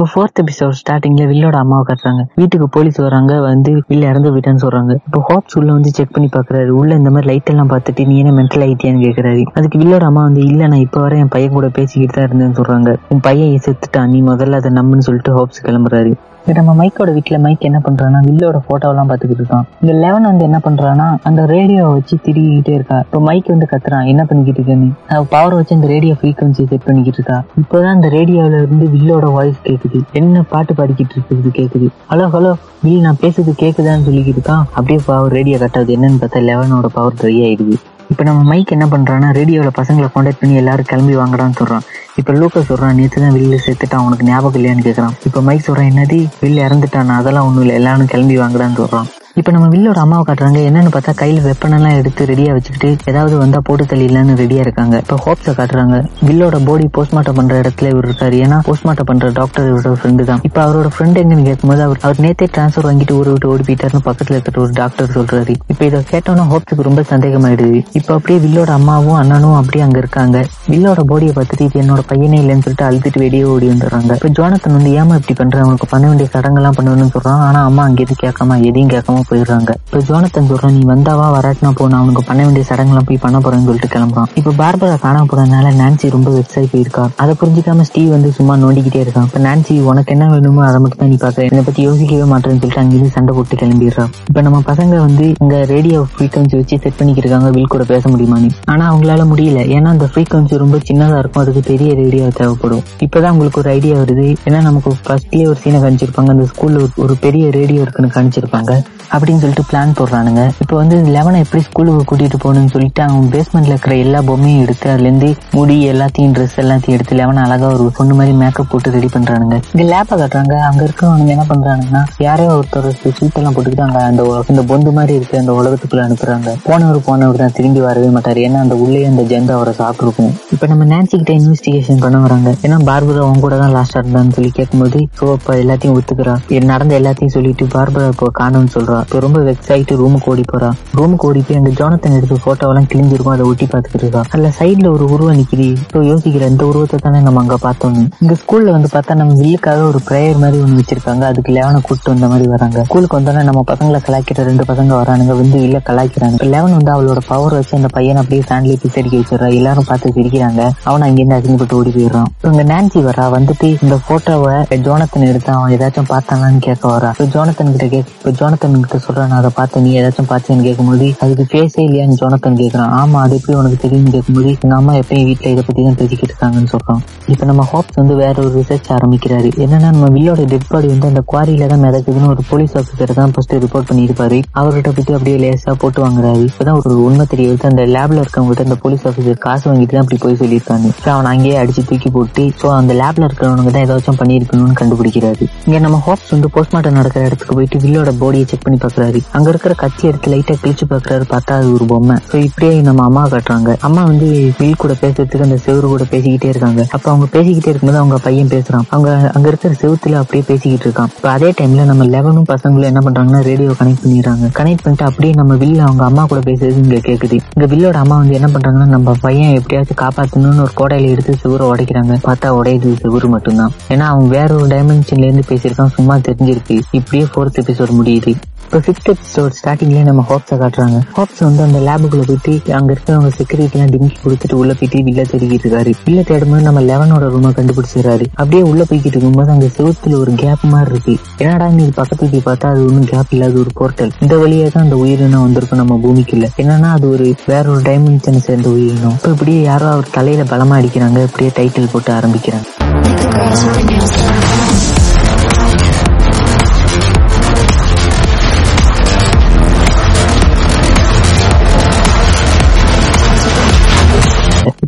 இப்போ fourth episode ஸ்டார்டிங்ல வில்லோட அம்மாவை காட்டுறாங்க. வீட்டுக்கு போலீஸ் வராங்க வந்து வில்ல இறந்து விட்டான்னு சொல்றாங்க. இப்போ ஹாப்ஸ் உள்ள வந்து செக் பண்ணி பாக்குறாரு உள்ள இந்த மாதிரி லைட் எல்லாம் பார்த்துட்டு நீ என்ன மென்டல் ஆயிட்டியான்னு கேக்குறாரு. அதுக்கு வில்லோட அம்மா வந்து இல்ல நான் இப்ப வர என் பையன் கூட பேசிக்கிட்டு தான் இருந்தேன்னு சொல்றாங்க. உன் பையன் செத்துட்டான். நீ முதல்ல அதை நம்புன்னு சொல்லிட்டு ஹாப்ஸ் கிளம்புறாரு. நம்ம மைக்கோட வீட்டுல மைக் என்ன பண்றான்னா வில்லோட போட்டோவெல்லாம் பாத்துக்கிட்டு இருக்கான். இந்த லெவன் வந்து என்ன பண்றான்னா அந்த ரேடியோவை வச்சு திரிகிட்டே இருக்கா. இப்போ மைக் வந்து கத்துறான். என்ன பண்ணிக்கிட்டு இருக்கேன்னு பவர் வச்சு அந்த ரேடியோ ஃப்ரீக்வன்சி செட் பண்ணிக்கிட்டு இருக்கா. இப்போதான் அந்த ரேடியோல இருந்து வில்லோட வாய்ஸ் கேக்குது. என்ன பாட்டு பாடிக்கிட்டு இருக்குது கேக்குது. ஹலோ ஹலோ வில் நான் பேசுறது கேக்குதான்னு சொல்லிக்கிட்டு இருக்கான். அப்படியே பவர் ரேடியோ கட்டாது. என்னன்னு பார்த்தா லெவனோட பவர் ட்ரை ஆயிடுது. இப்போ நம்ம மைக் என்ன பண்றான்னா ரேடியோவில் பசங்களை காண்டாக்ட் பண்ணி எல்லாரும் கிளம்பி வாங்கடான்னு சொல்றான். இப்ப லூக்கா சொல்றான் நேற்று தான் வில்லு செத்துட்டான் உனக்கு ஞாபகம் இல்லையான்னு கேட்குறான் இப்போ மைக் சொல்றான் என்னது வில்லு இறந்துட்டான் அதெல்லாம் ஒண்ணும் இல்லை எல்லாரும் கிளம்பி வாங்கடான்னு சொல்றான். இப்போ நம்ம வில்லோட அம்மாவை காட்டுறாங்க. என்னன்னு பார்த்தா கையில் வெப்பனெல்லாம் எடுத்து ரெடியா வச்சுக்கிட்டு ஏதாவது வந்தா போட்டு தள்ளிடலான்னு ரெடியா இருக்காங்க. இப்போ ஹோப்ஸை காட்டுறாங்க. வில்லோட பாடி போஸ்ட்மார்ட்டம் பண்ற இடத்துல இவர் இருக்காரு. ஏன்னா போஸ்ட்மார்ட்டம் பண்ற டாக்டர் இவரோட ஃப்ரெண்டு தான். இப்போ அவரோட ஃப்ரெண்ட் எங்கன்னு கேட்கும்போது அவர் அவர் நேத்தே டிரான்ஸ்ஃபர் வாங்கிட்டு ஊரை விட்டு ஓடி போயிட்டாருன்னு பக்கத்துல இருக்கிற ஒரு டாக்டர் சொல்றாரு. இப்போ இதை கேட்டோன்னா ஹோப்ஸுக்கு ரொம்ப சந்தேகமாயிடுது. இப்போ அப்படியே வில்லோட அம்மாவும் அண்ணனும் அப்படியே அங்க இருக்காங்க. வில்லோட பாடியை பார்த்துட்டு இது என்னோட பையனே இல்லைன்னு சொல்லிட்டு அழுதுட்டு வெளியே ஓடி வந்துடுறாங்க. இப்போ ஜோனத்தன் வந்து ஏமா இப்படி பண்றேன் அவனுக்கு பண்ண வேண்டிய சடங்கெல்லாம் பண்ணணும்னு சொல்றான். ஆனா அம்மா அங்க எதுவும் கேட்காம எதையும் கேட்காம போயிடுறாங்க. இப்போ ஜோனத்தன் சொல்றான் நீ வந்தாவா வராட்டினா போ நான் அவனுக்கு பண்ண வேண்டிய சடங்குலாம் போய் பண்ண போறேன்னு சொல்லிட்டு கிளம்புறான். இப்போ பார்பரா காண போறதுனால நான்சி ரொம்ப வெப்சைட் ஆகி போயிருக்கா. அதை புரிஞ்சுக்காம ஸ்டீவ் வந்து சும்மா நோண்டிக்கிட்டே இருக்கான். இப்போ நான்சி உனக்கு என்ன வேணுமோ அதை மட்டும் தான் நீ பாக்க என்ன பத்தி யோசிக்கவே மாட்டேன்னு சொல்லிட்டு அங்கிருந்து சண்டை போட்டு கிளம்பிடுறான் இப்போ நம்ம பசங்க வந்து இங்க ரேடியோ ஃப்ரீக்வன்சி வச்சு செட் பண்ணிக்கிட்டு இருக்காங்க. வில் கூட பேச முடியுமான்னு ஆனா அவங்களால முடியல. ஏன்னா அந்த ஃப்ரீக்வன்சி ரொம்ப சின்னதா இருக்கும். அதுக்கு பெரிய ரேடியோ தேவைப்படும். இப்பதான் உங்களுக்கு ஒரு ஐடியா வருது. ஏன்னா நமக்கு ஃபர்ஸ்ட்லயே ஒரு சீனை காமிச்சிருப்பாங்க. அந்த ஸ்கூல்ல ஒரு பெரிய ரேடியோ இருக்குன்னு காமிச்சிருப்பாங்க. அப்படின்னு சொல்லிட்டு பிளான் போடுறானுங்க. இப்போ வந்து லெவனை எப்படி ஸ்கூலுக்கு கூட்டிட்டு போகணும்னு சொல்லிட்டு அவன் பேஸ்மெண்ட்ல இருக்கிற எல்லா பொம்மையும் எடுத்து அதுல இருந்து முடி எல்லாத்தையும் ட்ரெஸ் எல்லாத்தையும் எடுத்து லெவன் அழகா ஒரு பொண்ணு மாதிரி மேக்கப் போட்டு ரெடி பண்றானுங்க. இந்த லேப்பை கட்டுறாங்க. அங்க இருக்கிறவங்க என்ன பண்றானுங்கன்னா யாரையோ ஒருத்தர் சீட் எல்லாம் போட்டுக்கிட்டு அங்க அந்த இந்த பொந்து மாதிரி இருக்கு அந்த உலகத்துக்குள்ள அனுப்புறாங்க. போனவர் போனவர் தான் திரும்பி வரவே மாட்டாரு. ஏன்னா அந்த உள்ளே அந்த ஜெண்டா அவரை சாப்பிட்டுருக்கும். இப்ப நம்ம நான்சி கிட்ட இன்வெஸ்டிகேஷன் பண்ண வராங்க. ஏன்னா பார்பரா அவங்க கூட தான் லாஸ்டா இருந்தான்னு சொல்லி கேட்கும்போது ஸோ அப்ப எல்லாத்தையும் ஒத்துக்கிறா. நடந்த எல்லாத்தையும் சொல்லிட்டு பார்பரா இப்போ காணும்னு சொல்றா. இப்போ ரொம்ப வெக்ஸ் ஆயிட்டு ரூமுக்கு ஓடி போறா. ரூமுக்கு ஓடி போய் அங்க ஜோனத்தன் எடுத்து போட்டோவெல்லாம் கிழிஞ்சிருக்கும் அதை ஒட்டி பாத்துக்கிட்டு இருக்கா. அதுல சைடுல ஒரு உருவம் நிக்குது. இப்போ யோசிக்கிற இந்த உருவத்தை தானே நம்ம அங்க பார்த்தோம். இங்க ஸ்கூல்ல வந்து பார்த்தா நம்ம வில்லுக்காக ஒரு ப்ரேயர் மாதிரி ஒண்ணு வச்சிருக்காங்க. அதுக்கு லெவனை கூட்டு வந்த மாதிரி வராங்க. ஸ்கூலுக்கு வந்தோடனே நம்ம பசங்களை கலாய்க்கிற ரெண்டு பசங்க வரானுங்க. வந்து இல்ல கலாய்க்கிறாங்க. லெவன் வந்து அவளோட பவர் வச்சு அந்த பையனை அப்படியே ஃபேன்லி பிசடிக்க வச்சிடறா. எல்லாரும் பார்த்து சிரிக்கிறாங்க. அவன் அங்கிருந்து அசிங்கப்பட்டு ஓடி போயிடுறான். இங்க நான்சி வரா. வந்துட்டு இந்த போட்டோவை ஜோனத்தன் எடுத்து அவன் ஏதாச்சும் பார்த்தானான்னு கேட்க வரா. ஜோனத்தன் கிட்ட கேட்க ஜோனத்தன் கிட்ட சொல்றான். நான் அதை பார்த்து நீ ஏதாச்சும் பார்த்தேன்னு கேட்கும்போது அதுக்கு பேசே இல்லையான்னு ஜோனத்தன் கேட்கறான் ஆமா அது எப்படி உனக்கு தெரியும்னு கேட்கும்போது எங்க அம்மா எப்பயும் வீட்டுல இதை பத்தி தான் பேசிக்கிட்டு இருக்காங்கன்னு சொல்றான். இப்ப நம்ம ஹோப்ஸ் வந்து வேற ஒரு ரிசர்ச் ஆரம்பிக்கிறாரு. என்னன்னா நம்ம வில்லோட டெட் பாடி வந்து அந்த குவாரியில தான் மிதக்குதுன்னு ஒரு போலீஸ் ஆஃபீஸர் தான் ஃபர்ஸ்ட் ரிப்போர்ட் பண்ணியிருப்பாரு. அவர்கிட்ட பத்தி அப்படியே லேசா போட்டு வாங்குறாரு. இப்பதான் ஒரு உண்மை தெரிய வருது. அந்த லேப்ல இருக்கவங்ககிட்ட அந்த போலீஸ் ஆஃபீஸர் காசு வாங்கிட்டு தான் அப்படி போய் சொல்லியிருக்காங்க. So அவனை அங்கேயே அடிச்சு தூக்கி போட்டு ஸோ அந்த லேப்ல இருக்கிறவனுக்கு தான் ஏதாச்சும் பண்ணியிருக்கணும்னு கண்டுபிடிக்கிறாரு. இங்க நம்ம ஹோப்ஸ் வந்து போஸ்ட்மார்ட்டம் நடக்கிற இடத்துக்கு போயிட்டு வில்லோட பாடியை செக் பண்ணி பாக்குறாரு அங்க இருக்கிற கத்தி எடுத்து லைட்டா கிழிச்சு பாக்குறாரு பார்த்தா அது ஒரு பொம்மை. ஸோ இப்படியே நம்ம அம்மா காட்டுறாங்க. அம்மா வந்து வில் கூட பேசுறதுக்கு அந்த செவரு கூட பேசிக்கிட்டே இருக்காங்க. அப்ப அவங்க பேசிக்கிட்டே இருக்கும்போது அவங்க பையன் பேசுறான். அவங்க அங்க இருக்கிற செவுத்துல அப்படியே பேசிக்கிட்டு இருக்கான். இப்ப அதே டைம்ல நம்ம லெவனும் பசங்களும் என்ன பண்றாங்கன்னா ரேடியோ கனெக்ட் பண்ணிடுறாங்க. கனெக்ட் பண்ணிட்டு அப்படியே நம்ம வில்ல அவங்க அம்மா கூட பேசுறது இங்க கேக்குது. இங்க வில்லோட அம்மா வந்து என்ன பண்றாங்கன்னா நம்ம பையன் எப்படியாச்சும் காப்பாத்தணும்னு ஒரு கோடையில எடுத்து செவரை உடைக்கிறாங்க. பார்த்தா உடையுது செவரு மட்டும்தான். ஏன்னா அவன் வேற ஒரு டைமென்ஷன்ல இருந்து பேசியிருக்கான். சும்மா தெரிஞ்சிருக்கு. இப்படியே ஃபோர்த் எபிசோட் முடியுது. இப்போ ஃபிஃப்த் எபிசோட் ஸ்டார்டிங்லேயே நம்ம ஹாப்ஸை காட்டுறாங்க. ஹாப்ஸ் வந்து அந்த லேபுக்குள்ள போயிட்டு அங்க இருக்கிறவங்க செக்யூரிட்டி எல்லாம் டிமிக்கி கொடுத்துட்டு உள்ள போயிட்டு வில்ல தேடிக்கிட்டு இருக்காரு. வில்ல தேடும்போது நம்ம லெவனோட ரூமை கண்டுபிடிச்சிடுறாரு. அப்படியே உள்ள போய்கிட்டு இருக்கும்போது அங்க செவுத்துல ஒரு கேப் மாதிரி இருக்கு. என்னடா நீ பக்கத்துல போய் பார்த்தா அது ஒன்றும் கேப் இல்லாத ஒரு போர்ட்டல் இந்த வழியா தான் அந்த உயிரினம் வந்திருக்கும் நம்ம பூமிக்கு இல்ல என்னன்னா அது ஒரு வேற ஒரு டைமென்ஷனை சேர்ந்த உயிரினம். இப்போ இப்படியே யாரோ அவர் தலையில பலமா அடிக்கிறாங்க இப்படியே டைட்டில் போட்டு ஆரம்பிக்கிறாங்க.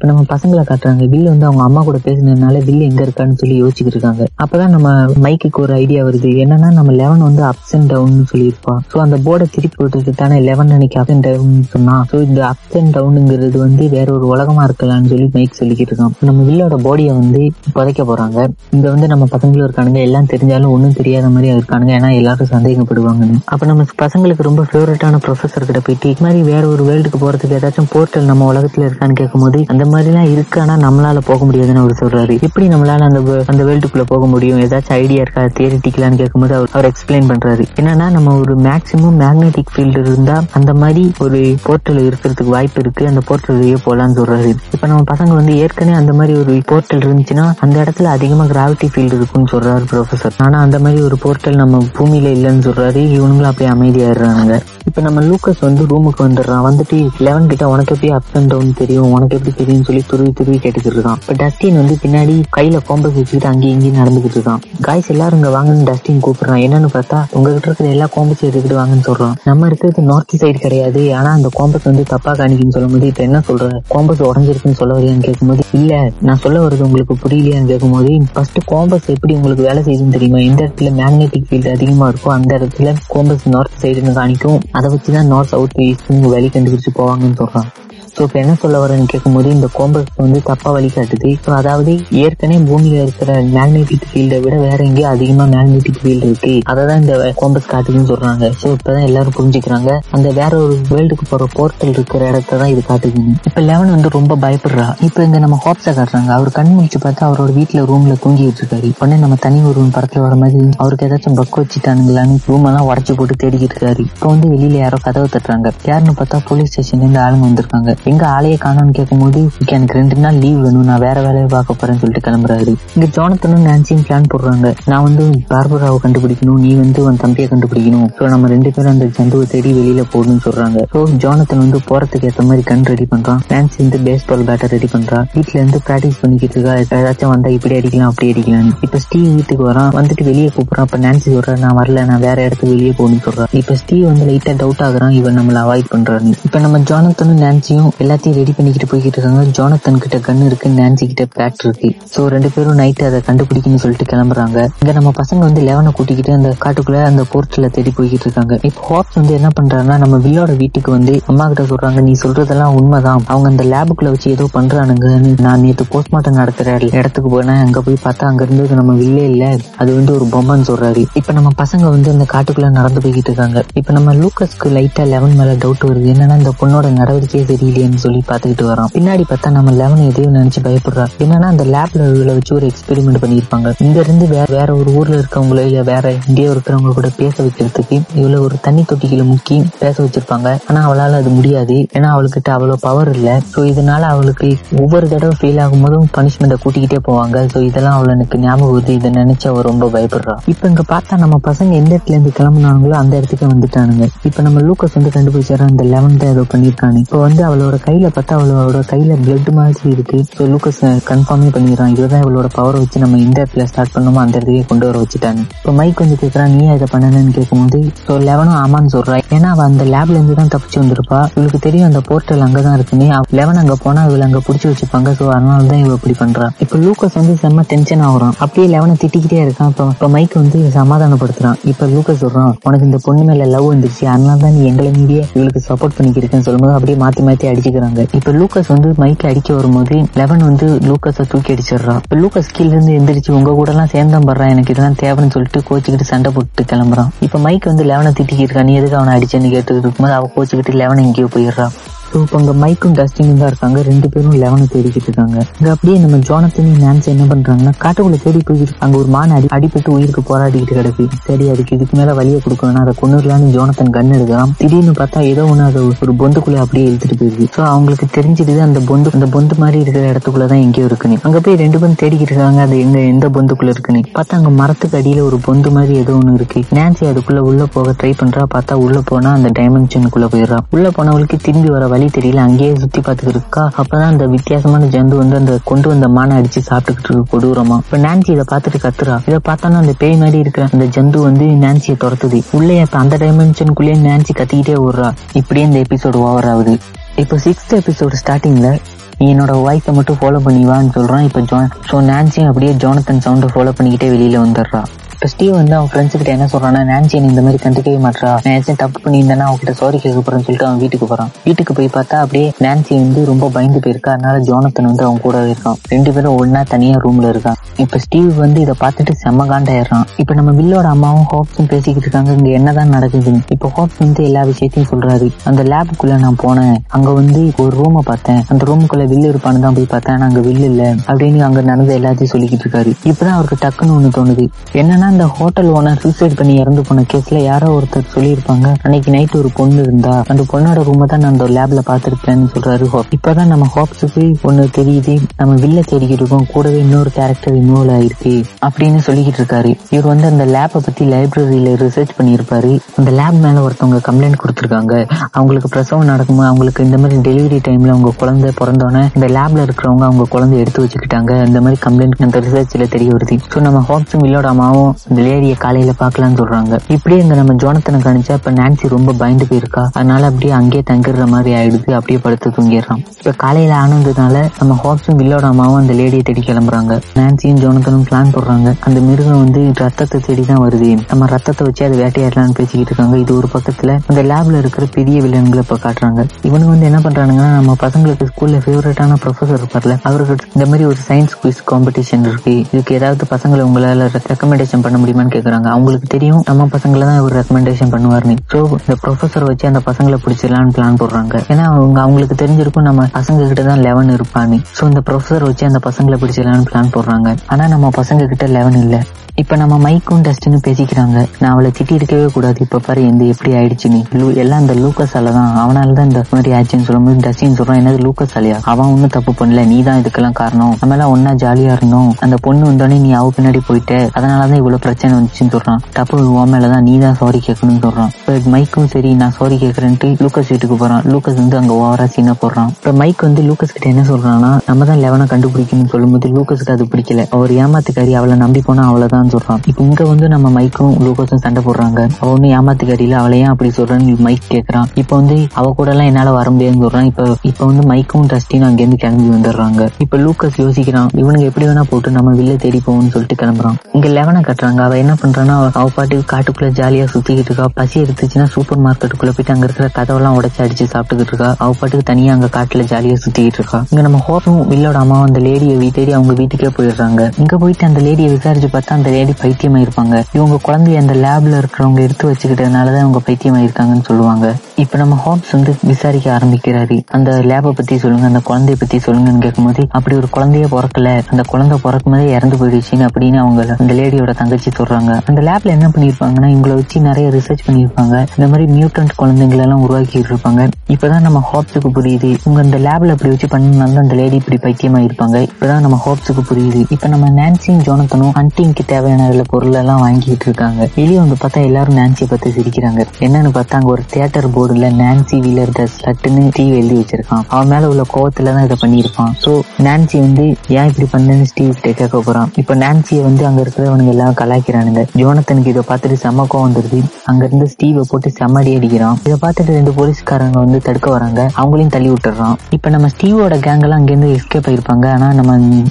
இப்ப நம்ம பசங்களை காட்டுறாங்க. வில்லு வந்து அவங்க அம்மா கூட பேசினதுனால வில்லு எங்க இருக்கான்னு சொல்லி யோசிச்சுட்டு இருக்காங்க. அப்பதான் நம்ம மைக்குக்கு ஒரு ஐடியா வருது. என்னன்னா நம்ம லெவன் வந்து அப்ஸ் அண்ட் டவுன் சொல்லியிருப்பான் சோ அந்த போர்டை திருப்பி விட்டுட்டு தானே லெவன் அன்னைக்கு அப் அண்ட் டவுன் சொன்னா. சோ இந்த அப்ஸ் அண்ட் டவுனுங்கிறது வந்து வேற ஒரு உலகமா இருக்கலாம்னு சொல்லி மைக் சொல்லிக்கிட்டு இருக்கான். நம்ம வில்லோட பாடியை வந்து புதைக்க போறாங்க. இங்க வந்து நம்ம பசங்களும் இருக்கானுங்க. எல்லாம் தெரிஞ்சாலும் ஒன்னும் தெரியாத மாதிரி இருக்கானுங்க. ஏன்னா எல்லாரும் சந்தேகப்படுவாங்கன்னு. அப்ப நம்ம பசங்களுக்கு ரொம்ப ஃபேவரட்டான ப்ரொஃபசர் கிட்ட போயிட்டு இது மாதிரி வேற ஒரு வேர்ல்டுக்கு போறதுக்கு ஏதாச்சும் போர்ட்டல் நம்ம உலகத்துல இருக்கான்னு கேட்கும்போது அந்த மாதிரிலாம் இருக்கு ஆனா நம்மளால போக முடியாதுன்னு அவர் சொல்றாரு. எப்படி நம்மளால அந்த அந்த வேர்ல்டுக்குள்ள போக முடியும்? ஏதாச்சும் ஐடியா இருக்கா? தியரிட்டிக்கலான்னு கேட்கும்போது அவர் அவர் எக்ஸ்பிளைன் பண்றாரு. என்னன்னா நம்ம ஒரு மேக்சிமம் மேக்னெட்டிக் ஃபீல்டு இருந்தா அந்த மாதிரி ஒரு போர்ட்டல் இருக்கிறதுக்கு வாய்ப்பு இருக்கு. அந்த போர்ட்டல் வழியே போலான்னு சொல்றாரு. இப்ப நம்ம பசங்க வந்து ஏற்கனவே அந்த மாதிரி ஒரு போர்ட்டல் இருந்துச்சுன்னா அந்த இடத்துல அதிகமா கிராவிட்டி ஃபீல்டு இருக்குன்னு சொல்றாரு ப்ரொஃபசர் ஆனா அந்த மாதிரி ஒரு போர்ட்டல் நம்ம பூமியில இல்லைன்னு சொல்றாரு. இவனுங்களும் அப்படியே அமைதியாயிடுறாங்க இப்ப நம்ம லூக்கஸ் வந்து ரூமுக்கு வந்துடுறான். வந்துட்டு லெவன் கிட்ட உனக்கு எப்படி அப் அண்ட் டவுன் தெரியும்? உனக்கு எப்படி தெரியும்? அப்படின்னு சொல்லி துருவி துருவி கேட்டுக்கிட்டு இருக்கான். இப்ப டஸ்டின் வந்து பின்னாடி கையில கோம்பஸ் வச்சுக்கிட்டு அங்கேயும் இங்கேயும் நடந்துகிட்டு இருக்கான். காய்ஸ் எல்லாரும் இங்க வாங்கன்னு டஸ்டின் கூப்பிடுறான். என்னன்னு பார்த்தா உங்ககிட்ட இருக்கிற எல்லா கோம்பஸ் எடுத்துக்கிட்டு வாங்கன்னு சொல்றான். நம்ம இருக்கிறது நார்த் சைடு கிடையாது. ஆனா அந்த கோம்பஸ் வந்து தப்பா காணிக்குன்னு சொல்லும்போது இப்ப என்ன சொல்ற? கோம்பஸ் உடஞ்சிருக்குன்னு சொல்ல வரையான்னு கேட்கும்போது இல்ல நான் சொல்ல வருது உங்களுக்கு புரியலையான்னு கேட்கும்போது ஃபர்ஸ்ட் கோம்பஸ் எப்படி உங்களுக்கு வேலை செய்யுதுன்னு தெரியுமா? எந்த இடத்துல மேக்னெட்டிக் ஃபீல்டு அதிகமா இருக்கோ அந்த இடத்துல கோம்பஸ் நார்த் சைடுன்னு காணிக்கும். அதை வச்சுதான் நார்த் சவுத் ஈஸ்ட்னு வழி கண்டுபிடிச்சு போவாங்கன்னு சொல்றான். ஸோ இப்போ என்ன சொல்ல வரேன்னு கேட்கும்போது இந்த கோம்பஸ் வந்து தப்பா வழி காட்டுது ஸோ அதாவது ஏற்கனவே பூமியில இருக்கிற மேக்னெட்டிக் ஃபீல்டை விட வேற எங்கேயும் அதிகமா மேக்னெட்டிக் ஃபீல்டு இருக்கு. அதை தான் இந்த கோம்பஸ் காட்டுதுன்னு சொல்றாங்க. ஸோ இப்பதான் எல்லாரும் புரிஞ்சுக்கிறாங்க. அந்த வேற ஒரு வேர்ல்டுக்கு போற போர்ட்டல் இருக்கிற இடத்த தான் இது காட்டுதுன்னு இப்போ லெவன் வந்து ரொம்ப பயப்படுறா. இப்போ இங்க நம்ம ஹாப்ஸை காட்டுறாங்க. அவர் கண் முடிச்சு பார்த்தா அவரோட வீட்டுல ரூம்ல தூங்கிட்டு இருக்காரு உடனே நம்ம தனி ஒரு படத்துல வர மாதிரி அவருக்கு ஏதாச்சும் பக்கு வச்சுட்டானுங்களான்னு ரூம் எல்லாம் உடச்சு போட்டு தேடிக்கிட்டு இருக்காரு. இப்போ வந்து வெளியில யாரோ கதவை தட்டுறாங்க. யாருன்னு பார்த்தா போலீஸ் ஸ்டேஷன்ல இருந்து ஆளுங்க வந்திருக்காங்க. எங்க ஆலையை காணோம்னு கேட்கும்போது "இங்க எனக்கு ரெண்டு நாள் லீவ் வேணும். நான் வேற வேலையை பார்க்க போறேன்னு சொல்லிட்டு கிளம்புறாரு. இங்க ஜோனத்தனும் நான்சியும் பிளான் போடுறாங்க. நான் வந்து பார்பராவை கண்டுபிடிக்கணும் நீ வந்து உன் தம்பியை கண்டுபிடிக்கணும். ஸோ நம்ம ரெண்டு பேரும் அந்த ஜந்துவை தேடி வெளியில போகணும்னு சொல்றாங்க. ஸோ ஜோனத்தன் வந்து போறதுக்கு ஏத்த மாதிரி கன் ரெடி பண்றான். நான்சி வந்து பேஸ்பால் பேட்டர் ரெடி பண்றா வீட்ல இருந்து பிராக்டிஸ் பண்ணிக்கிட்டு இருக்கா. ஏதாச்சும் வந்தா இப்படி அடிக்கலாம் அப்படி அடிக்கலாம் இப்ப ஸ்டீவ் வீட்டுக்கு வரான். வந்துட்டு வெளியே கூப்பிடுறான் அப்ப நான்சி சொல்றா நான் வரல. நான் வேற இடத்துக்கு வெளியே போகணும்னு சொல்றான் இப்ப ஸ்டீவ் வந்து லைட்டா டவுட் ஆகுறான். இவன் நம்மள அவாய்ட் பண்றான்னு. இப்ப நம்ம ஜோனத்தனும் நான்சியும் எல்லாத்தையும் ரெடி பண்ணிக்கிட்டு போய்கிட்டு இருக்காங்க. ஜோனத்தன் கிட்ட கன் இருக்கு நான்சி கிட்ட பேட் இருக்கு. சோ ரெண்டு பேரும் நைட் அதை கண்டுபிடிக்கணும்னு சொல்லிட்டு கிளம்புறாங்க. இங்க நம்ம பசங்க வந்து லெவனை கூட்டிக்கிட்டு அந்த காட்டுக்குள்ள அந்த போர்ட்ல தேடி போய்கிட்டு இருக்காங்க. இப்போ ஹாப்ஸ் வந்து என்ன பண்றாங்கன்னா நம்ம வில்லோட வீட்டுக்கு வந்து அம்மா கிட்ட சொல்றாங்க நீ சொல்றதெல்லாம் உண்மைதான். அவங்க அந்த லேபுக்குள்ள வச்சு ஏதோ பண்றானுங்கன்னு நான் நேத்து போஸ்ட்மார்ட்டம் நடத்துற இடத்துக்கு போனேன். அங்க போய் பார்த்தா அங்க இருந்தது நம்ம வில்லே இல்ல. அது வந்து ஒரு பொம்மைன்னு சொல்றாரு. இப்ப நம்ம பசங்க வந்து அந்த காட்டுக்குள்ள நடந்து போய்கிட்டு இருக்காங்க. இப்ப நம்ம லூக்கஸ்க்கு லைட்டா லெவன் மேல டவுட் வருது. என்னன்னா இந்த பொண்ணோட நடவடிக்கையே அப்படின்னு சொல்லி பாத்துக்கிட்டு வரோம் பின்னாடி பார்த்தா நம்ம லெவன் எதையோ நினைச்சு பயப்படுறா என்னன்னா அந்த லேப்ல இவளை வச்சு ஒரு எக்ஸ்பெரிமெண்ட் பண்ணிருப்பாங்க இங்க இருந்து வேற வேற ஒரு ஊர்ல இருக்கவங்களோ இல்ல வேற இந்தியா இருக்கிறவங்க கூட பேச வைக்கிறதுக்கு இவ்வளவு ஒரு தண்ணி தொட்டிகளை முக்கி பேச வச்சிருப்பாங்க. ஆனா அவளால அது முடியாது. ஏன்னா அவளுக்கிட்ட அவ்வளவு பவர் இல்ல. சோ இதனால அவளுக்கு ஒவ்வொரு தடவை ஃபெயில் ஆகும் போதும் பனிஷ்மெண்ட்டை கூட்டிக்கிட்டே போவாங்க. சோ இதெல்லாம் அவளுக்கு எனக்கு ஞாபகம் வருது. இதை நினைச்சு அவ ரொம்ப பயப்படுறா. இப்ப இங்க பார்த்தா நம்ம பசங்க எந்த இடத்துல இருந்து கிளம்புனாங்களோ அந்த இடத்துக்கு வந்துட்டானுங்க. இப்ப நம்ம லூக்கஸ் வந்து கண்டுபிடிச்சாரு? அந்த லெவன்த் ஏதோ பண்ணிருக்கானு இப்ப வந்து அவளோட கையில பார்த்தா அவளோட கையில பிளட் மாதிரி இருக்கு. ஸோ லூக்கஸ் கன்ஃபார்மே பண்ணிடுறான். இதுதான் இவளோட பவரை வச்சு நம்ம இந்த இடத்துல ஸ்டார்ட் பண்ணோமோ அந்த இடத்துக்கே கொண்டு வர வச்சுட்டாங்க. இப்போ மைக் வந்து கேட்கறான் நீ இதை பண்ணணும்னு கேட்கும்போது ஸோ லெவனும் ஆமான்னு சொல்றா. ஏன்னா அவன் அந்த லேப்ல இருந்து தான் தப்பிச்சு வந்திருப்பா. இவளுக்கு தெரியும் அந்த போர்ட்டல் அங்கதான் இருக்குன்னு. லெவன் அங்க போனா இவளை அங்க பிடிச்சி வச்சுப்பாங்க. ஸோ அதனால தான் இவள் இப்படி பண்றான் இப்ப லூக்கஸ் வந்து செம்ம டென்ஷன் ஆகுறான் அப்படியே லெவனை திட்டிக்கிட்டே இருக்கான். இப்ப இப்போ மைக் வந்து சமாதானப்படுத்துறான். இப்போ லூக்கஸ் சொல்றான் உனக்கு இந்த பொண்ணு மேல லவ் வந்துருச்சு. அதனால தான் நீ எங்களை மீறியே இவளுக்கு சப்போர்ட் பண்ணிக்கிறேன்னு சொல்லும்போது அப்படியே மாத்தி மாத்தி அடிச்சுக்கிறாங்க இப்ப லூக்கஸ் வந்து மைக்ல அடிக்க வரும்போது லெவன் வந்து லூக்கஸ தூக்கி அடிச்சிடுறான். இப்ப லூக்கஸ் கீழ இருந்து எந்திரிச்சு உங்க கூட எல்லாம் சேர்ந்தம் படுறான். எனக்கு இதெல்லாம் தேவைன்னு சொல்லிட்டு கோச்சுக்கிட்டு சண்டை போட்டு கிளம்புறான். இப்ப மைக் வந்து லெவனை திட்டிக்கிட்டு இருக்கா? நீ எதுக்கு அவனை அடிச்சேன்னு கேட்டுக்கிட்டு இருக்கும்போது அவ கோச்சுக்கிட்டு லெவன் எங்கேயோ போயிடுறான் ஸோ இப்போ அங்கே மைக்கும் டஸ்டினும் தான் இருக்காங்க. ரெண்டு பேரும் லெவனை தேடிக்கிட்டு இருக்காங்க. இங்கே அப்படியே நம்ம ஜோனத்தனி நான்சி என்ன பண்றாங்கன்னா காட்டுக்குள்ளே தேடி போயிட்டு அங்கே ஒரு மான் அடி அடிபட்டு உயிருக்கு போராடிக்கிட்டு கிடக்கு. சரி அதுக்கு இதுக்கு மேலே வழியை கொடுக்கணும்னா அதை கொண்டுலான்னு ஜோனத்தன் கன் எடுக்கலாம் திடீர்னு பார்த்தா ஏதோ ஒன்று அதை ஒரு பொந்துக்குள்ளே அப்படியே இழுத்துட்டு போயிருக்கு ஸோ அவங்களுக்கு தெரிஞ்சிடுது அந்த பொந்து அந்த பொந்து மாதிரி இருக்கிற இடத்துக்குள்ள தான் எங்கேயோ இருக்குன்னு அங்கே போய் ரெண்டு பேரும் தேடிக்கிட்டு இருக்காங்க. அது எங்க எந்த பொந்துக்குள்ள இருக்குன்னு பார்த்தா அங்க மரத்துக்கு அடியில் ஒரு பொந்து மாதிரி ஏதோ ஒன்று இருக்கு. நான்சி அதுக்குள்ள உள்ள போக ட்ரை பண்றா. பார்த்தா உள்ள போனா அந்த டைமென்ஷனுக்குள்ள போயிடுறா. உள்ள போனவளுக்கு திரும்பி வர வழி வழி தெரியல. அங்கேயே சுத்தி பாத்துக்கிட்டு இருக்கா. அப்பதான் அந்த வித்தியாசமான ஜந்து வந்து அந்த கொண்டு வந்த மானை அடிச்சு சாப்பிட்டுக்கிட்டு இருக்கு கொடூரமா. இப்ப நான்சி இதை பார்த்துட்டு கத்துறா. இதை பார்த்தானா அந்த பேய் மாதிரி இருக்கிற அந்த ஜந்து வந்து நான்சியை துரத்துது. உள்ளே இப்ப அந்த டைமென்ஷனுக்குள்ளேயே நான்சி கத்திக்கிட்டே ஓடுறா. இப்படியே இந்த எபிசோடு ஓவர் ஆகுது. இப்போ சிக்ஸ்த் எபிசோடு ஸ்டார்டிங்ல நீ என்னோட வாய்ஸை மட்டும் ஃபாலோ பண்ணி வான்னு சொல்றான். இப்போ ஜான் ஸோ நான்சியும் அப்படியே ஜோனத்தன் சவுண்டை ஃபாலோ பண்ணிக்கிட்டே வெளியில வந்துடுறா. இப்போ ஸ்டீவ் வந்து அவன் ஃப்ரெண்ட்ஸ் கிட்ட என்ன சொல்றான்னா நான்சி இந்த மாதிரி கண்டுக்கவே மாட்டா நான் ஏதாச்சும் தப்பு பண்ணியிருந்தேன்னா அவகிட்ட சாரி கேட்க போறேன்னு சொல்லிட்டு அவன் வீட்டுக்கு போறான். வீட்டுக்கு போய் பார்த்தா அப்படியே நான்சி வந்து ரொம்ப பயந்து போயிருக்கா. அதனால ஜோனத்தன் வந்து அவன் கூட இருக்கான். ரெண்டு பேரும் ஒன்னா தனியா ரூம்ல இருக்கான். இப்ப ஸ்டீவ் வந்து இதை பார்த்துட்டு செம்ம காண்டாயிடுறான். இப்ப நம்ம வில்லோட அம்மாவும் ஹோப்ஸும் பேசிக்கிட்டு இருக்காங்க. இங்க என்னதான் நடக்குது இப்ப ஹோப்ஸ் வந்து எல்லா விஷயத்தையும் சொல்றாரு. அந்த லேபுக்குள்ள நான் போனேன். அங்க வந்து ஒரு ரூமை பார்த்தேன். அந்த ரூமுக்குள்ள வில்லு இருப்பான்னு தான் போய் பார்த்தேன். ஆனா அங்க வில்லு இல்ல. அப்படின்னு அங்க நடந்த எல்லாத்தையும் சொல்லிக்கிட்டு இருக்காரு. இப்பதான் அவருக்கு டக்குன்னு ஒண்ணு தோணுது. என்னன்னா இந்த ஹோட்டல் ஓனர் சூசைட் பண்ணி இறந்து போன கேஸ்ல யாரோ ஒருத்தர் சொல்லியிருப்பாங்க. அன்னைக்கு நைட் ஒரு பொண்ணு இருந்தா. அந்த பொண்ணோட ரூமை தான் நான் அந்த லேப்ல பாத்துருப்பேன்னு சொல்றாரு ஹோப் இப்பதான் நம்ம ஹோப்ஸுக்கு ஒண்ணு தெரியுது. நம்ம வில்ல தேடிக்கிட்டு இருக்கோம். கூடவே இன்னொரு கேரக்டர் இன்வால்வ் ஆயிருக்கு அப்படின்னு சொல்லிக்கிட்டு இருக்காரு. இவர் வந்து அந்த லேப்பை பத்தி லைப்ரரியில ரிசர்ச் பண்ணியிருப்பாரு. அந்த லேப் மேல ஒருத்தவங்க கம்ப்ளைண்ட் கொடுத்துருக்காங்க. அவங்களுக்கு பிரசவம் நடக்குமா? அவங்களுக்கு இந்த மாதிரி டெலிவரி டைம்ல அவங்க குழந்தை பிறந்தோன்னே இந்த லேப்ல இருக்கிறவங்க அவங்க குழந்தை எடுத்து வச்சுக்கிட்டாங்க. இந்த மாதிரி கம்ப்ளைண்ட் அந்த ரிசர்ச்ல தெரிய வருது. ஸோ நம்ம ஹோப்ஸும் மில்லோட அம்மாவும் இந்த லேடியை காலையில பாக்கலாம்னு சொல்றாங்க. இப்படியே இந்த நம்ம ஜோனத்தனை கணிச்சா இப்ப நான்சி ரொம்ப பயந்து போயிருக்கா. அதனால அப்படியே அங்கேயே தங்கிடுற மாதிரி ஆயிடுது. அப்படியே படுத்து தூங்கிடுறான். இப்ப காலையில ஆனந்தனால நம்ம ஹோப்ஸும் வில்லோட அம்மாவும் அந்த லேடியை தேடி கிளம்புறாங்க. நான்சியும் ஜோனத்தனும் பிளான் போடுறாங்க. அந்த மிருகம் வந்து ரத்தத்தை தேடி தான் வருது. நம்ம ரத்தத்தை வச்சு அதை வேட்டையாடலாம்னு பேசிக்கிட்டு இருக்காங்க. இது ஒரு பக்கத்துல அந்த லேப்ல இருக்கிற பெரிய வில்லன்களை இப்ப காட்டுறாங்க. இவனுங்க வந்து என்ன பண்றானுங்கன்னா நம்ம பசங்களுக்கு ஸ்கூல்ல ஃபேவரட்டான ப்ரொஃபஸர் இருப்பார்ல அவர்கிட்ட இந்த மாதிரி ஒரு சயின்ஸ் குவிஸ் காம்படிஷன் இருக்கு. இதுக்கு ஏதாவது பசங்களை உங்களால ரெக்கமெண்டேஷன் பண்ண முடியுமான்னு கேக்குறாங்க. அவங்களுக்கு தெரியும் நம்ம பசங்களை தான் இவர் ரெக்கமெண்டேஷன் பண்ணுவார்னு. ஸோ இந்த ப்ரொஃபஸர் வச்சு அந்த பசங்களை பிடிச்சிடலாம்னு பிளான் போடுறாங்க. ஏன்னா அவங்க அவங்களுக்கு தெரிஞ்சிருக்கும் நம்ம பசங்க கிட்ட தான் லெவன் இருப்பான்னு. ஸோ இந்த ப்ரொஃபஸர் வச்சு அந்த பசங்களை பிடிச்சிடலாம்னு பிளான் போடுறாங்க. ஆனா நம்ம பசங்க கிட்ட லெவன் இல்ல. இப்ப நம்ம மைக்கும் டஸ்ட்னு பேசிக்கிறாங்க. நான் அவளை திட்டி இருக்கவே கூடாது. இப்ப பாரு எந்த எப்படி ஆயிடுச்சு நீ எல்லாம் அந்த லூக்கஸ் தான் அவனால தான் இந்த மாதிரி ஆச்சுன்னு சொல்லும்போது டஸ்டின் சொல்றான் என்னது லூக்கஸ் அலையா அவன் ஒன்னும் தப்பு பண்ணல நீ தான் இதுக்கெல்லாம் காரணம். நம்ம எல்லாம் ஒன்னா ஜாலியா இருந்தோம். அந்த பொண்ணு வந்தோடனே நீ அவ பின்னாடி போயிட்ட. அதனாலதான் இவ்வளவு பிரச்சனை வந்துச்சுன்னு சொல்றான். தப்பு உன் மேலதான் நீ தான் சாரி கேட்கணும்னு சொல்றான். இப்ப மைக்கும் சரி நான் சாரி கேட்கறேன்ட்டு லூக்கஸ் வீட்டுக்கு போறான். லூக்கஸ் வந்து அங்க ஓவரா சீனா போடுறான். இப்ப மைக் வந்து லூக்கஸ் கிட்ட என்ன சொல்றான்னா நம்ம தான் லெவனை கண்டுபிடிக்கணும்னு சொல்லும்போது லூக்கஸ்க்கு அது பிடிக்கல. அவர் ஏமாத்துக்காரி அவளை நம்பி போனா அவ்வளவுதான் சொல்றான். இப்ப இங்க வந்து நம்ம மைக்கும் லூக்கஸும் சண்டை போடுறாங்க. அவ ஒண்ணு ஏமாத்துக்காரியில அவளை ஏன் அப்படி சொல்றான்னு மைக் கேக்குறான். இப்ப வந்து அவ கூட எல்லாம் என்னால வர முடியாதுன்னு சொல்றான். இப்ப இப்ப வந்து மைக்கும் டஸ்டினும் அங்கிருந்து கிளம்பி வந்துடுறாங்க. இப்ப லூக்கஸ் யோசிக்கிறான் இவனுக்கு எப்படி வேணா போட்டு நம்ம வில்ல தேடி போவோம்னு சொல்லிட்டு கிளம்புறான். இங்க லெவனை கட்டுறாங்க. அவ என்ன பண்றான்னா அவ- பாட்டுக்கு காட்டுக்குள்ள ஜாலியா சுத்திக்கிட்டு இருக்கா. பசி எடுத்துச்சுன்னா சூப்பர் மார்க்கெட்டுக்குள்ள போயிட்டு அங்க இருக்கிற கதவெல்லாம் உடச்சு அடிச்சு சாப்பிட்டுக்கிட்டு இருக்கா. அவ பாட்டுக்கு தனியா அங்க காட்டுல ஜாலியா சுத்திக்கிட்டு இருக்கா. இங்க நம்ம ஹோப்பும் வில்லோட அம்மா அந்த லேடியை தேடி அவங்க வீட்டுக்கே போயிடுறாங்க. இங்க போயிட்டு அந்த லேடியை விசாரிச்சு பார்த்தா அந்த லேடி பைத்தியமா இருப்பாங்க இவங்க குழந்தைய அந்த லேப்ல இருக்கிறவங்க எடுத்து வச்சுக்கிட்டதுனாலதான் இவங்க பைத்தியமா இருக்காங்கன்னு சொல்லுவாங்க. இப்ப நம்ம ஹோப்ஸ் வந்து விசாரிக்க ஆரம்பிக்கிறாரு. அந்த லேப பத்தி சொல்லுங்க அந்த குழந்தைய பத்தி சொல்லுங்கன்னு கேட்கும்போது அப்படி ஒரு குழந்தைய பிறக்கல. அந்த குழந்தை பிறக்கும் போதே இறந்து போயிடுச்சுன்னு அப்படின்னு அவங்க அந்த லேடியோட தங்கச்சி சொல்றாங்க. அந்த லேப்ல என்ன பண்ணிருப்பாங்கன்னா இவங்களை வச்சு நிறைய ரிசர்ச் பண்ணிருப்பாங்க இந்த மாதிரி மியூட்டன்ட் குழந்தைங்களை எல்லாம் உருவாக்கிட்டு இருப்பாங்க இப்பதான் நம்ம ஹாப்ஸுக்கு புரியுது. இவங்க அந்த லேப்ல அப்படி வச்சு பண்ணனால அந்த லேடி இப்படி பைத்தியமா இருப்பாங்க. இப்பதான் நம்ம ஹாப்ஸுக்கு புரியுது. இப்ப நம்ம நான்சியும் ஜோனத்தனும் ஹண்டிங்க்கு தேவையான பொருள் எல்லாம் வாங்கிட்டு இருக்காங்க. வெளியே வந்து பார்த்தா எல்லாரும் நான்சியை பார்த்து சிரிக்கிறாங்க. என்னன்னு பார்த்தா அங்க ஒரு தியேட்டர் போர்டுல நான்சி வீலர் த ஸ்லட்டுன்னு ஸ்டீவ் எழுதி வச்சிருக்கான். அவன் மேல உள்ள கோவத்துல தான் இதை பண்ணியிருப்பான். ஸோ நான்சி வந்து ஏன் இப்படி பண்ணுன்னு ஸ்டீவ் கிட்ட கேட்க போறான். இப்போ நான்சியை வந்து அங்க இருக்கிறவனுங்க எல்லாம் கலாய்க்கிறானுங்க. ஜோனத்தனுக்கு இதை பார்த்துட்டு செம்ம கோவம் வந்துருது. அங்க இருந்து ஸ்டீவை போட்டு செம்மடி அடிக்கிறான். இதை பார்த்துட்டு ரெண்டு போலீஸ்காரங்க வந்து தடுக்க வராங்க. அவங்களையும் தள்ளி விட்டுறான். இப்ப நம்ம ஸ்டீவோட கேங் எல்லாம் அங்கிருந்து எஸ்கேப் ஆயிருப்பாங்க. ஆனா நம்ம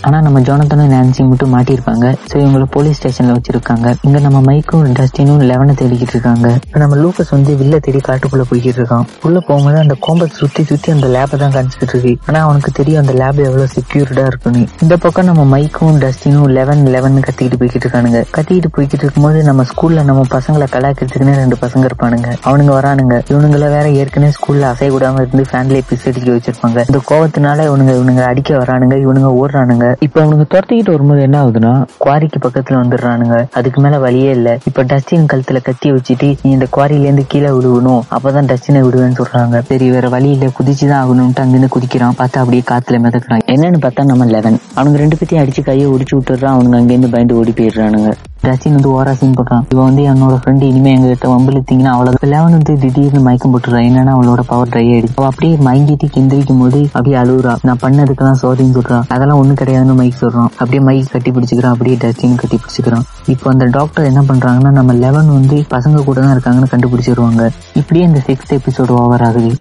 ஆனா நம்ம ஜோனத்தனும் நான்சி மட்டும் மாட்டியிருப்பாங்க. சோ இவங்கள போலீஸ் ஸ்டேஷன்ல வச்சிருக்காங்க. இங்க நம்ம மைக்கும் டஸ்டினும் லெவனை தேடிக்கிட்டு இருக்காங்க. இப்போ நம்ம லூக்கஸ் வந்து வில்ல தேடி காட்டுக்குள்ள போய்கிட்டு இருக்கான். உள்ள போகும்போது அந்த கோம்பத்தை சுத்தி சுத்தி அந்த லேபை தான் காமிச்சிட்டு இருக்கு. ஆனா அவனுக்கு தெரியும் அந்த லேப் எவ்வளவு செக்யூர்டா இருக்குன்னு. இந்த பக்கம் நம்ம மைக்கும் டஸ்டினும் லெவன் லெவன் கத்திட்டு போய்கிட்டு இருக்கானுங்க. கத்திக்கிட்டு போய்கிட்டு இருக்கும்போது நம்ம ஸ்கூல்ல நம்ம பசங்களை கலாக்கிறதுக்குன்னு ரெண்டு பசங்க இருப்பானுங்க. அவனுங்க வரானுங்க. இவனுங்கள வேற ஏற்கனவே ஸ்கூல்ல அசை கூடாம இருந்து ஃபேன்லயே பிஸ் அடிக்க வச்சிருப்பாங்க. இந்த கோவத்தினால இவனுங்க இவனுங்க அடிக்க வரானுங்க இவனுங்க ஓடுறானுங்க. இப்ப இவனுங்க துரத்திக்கிட்டு வரும்போது என்ன ஆகுதுன்னா குவாரிக்கு பக்கத்துல வந்துடுறானுங்க. அதுக்கு மேல வழியே இல்ல. இப்ப டஸ்டின் கழுத்துல கத்தி வச்சுட்டு நீ இந்த குவாரில இருந்து கீழே விடுவணும் அப்பதான் டஸ்டினை விடுவேன்னு சொல்றாங்க. சரி வேற வழி இல்ல. குதிச்சுதான் ஆகணும்ட்டு அங்கிருந்து குதிக்கிறான். பார்த்தா அப்படியே காத்துல மிதக்குறான் என்னன்னு பார்த்தா நம்ம லெவன் அவனுங்க ரெண்டு பேத்தையும் அடிச்சு கையை ஒடிச்சு விட்டுறான் அவனுங்க அங்கேருந்து பயந்து ஓடி போயிடுறானுங்க. டஸ்டின் வந்து ஓரா சீன் போடுறான். இவன் வந்து என்னோட ஃப்ரெண்டு இனிமே எங்க கிட்ட வம்பிழுத்தீங்கன்னா அவ்வளவு லெவன் வந்து திடீர்னு மயக்கம் போட்டுறான் என்னன்னா அவளோட பவர் ட்ரை ஆயிடுச்சு. அப்படியே மயங்கிட்டு கிந்திரிக்கும் போது அப்படியே அழுகுறா. நான் பண்ணதுக்கெல்லாம் சோதின்னு சொல்றான். அதெல்லாம் ஒண்ணு கிடையாதுன்னு மைக் சொல்றான். அப்படியே மைக் கட்டி பிடிச்சிக்கிறான். அப்படியே டஸ்டின் கட்டி பிடிச்சிக்கிறான். இப்போ அந்த டாக்டர் என்ன பண்றாங்கன்னா நம்ம லெவன் வந்து பசங்க கூட தான் இருக்காங்கன்னு கண்டுபிடிச்சிருவாங்க. இப்படியே இந்த சிக்ஸ்த் எபிசோடு ஓவர் ஆகுது.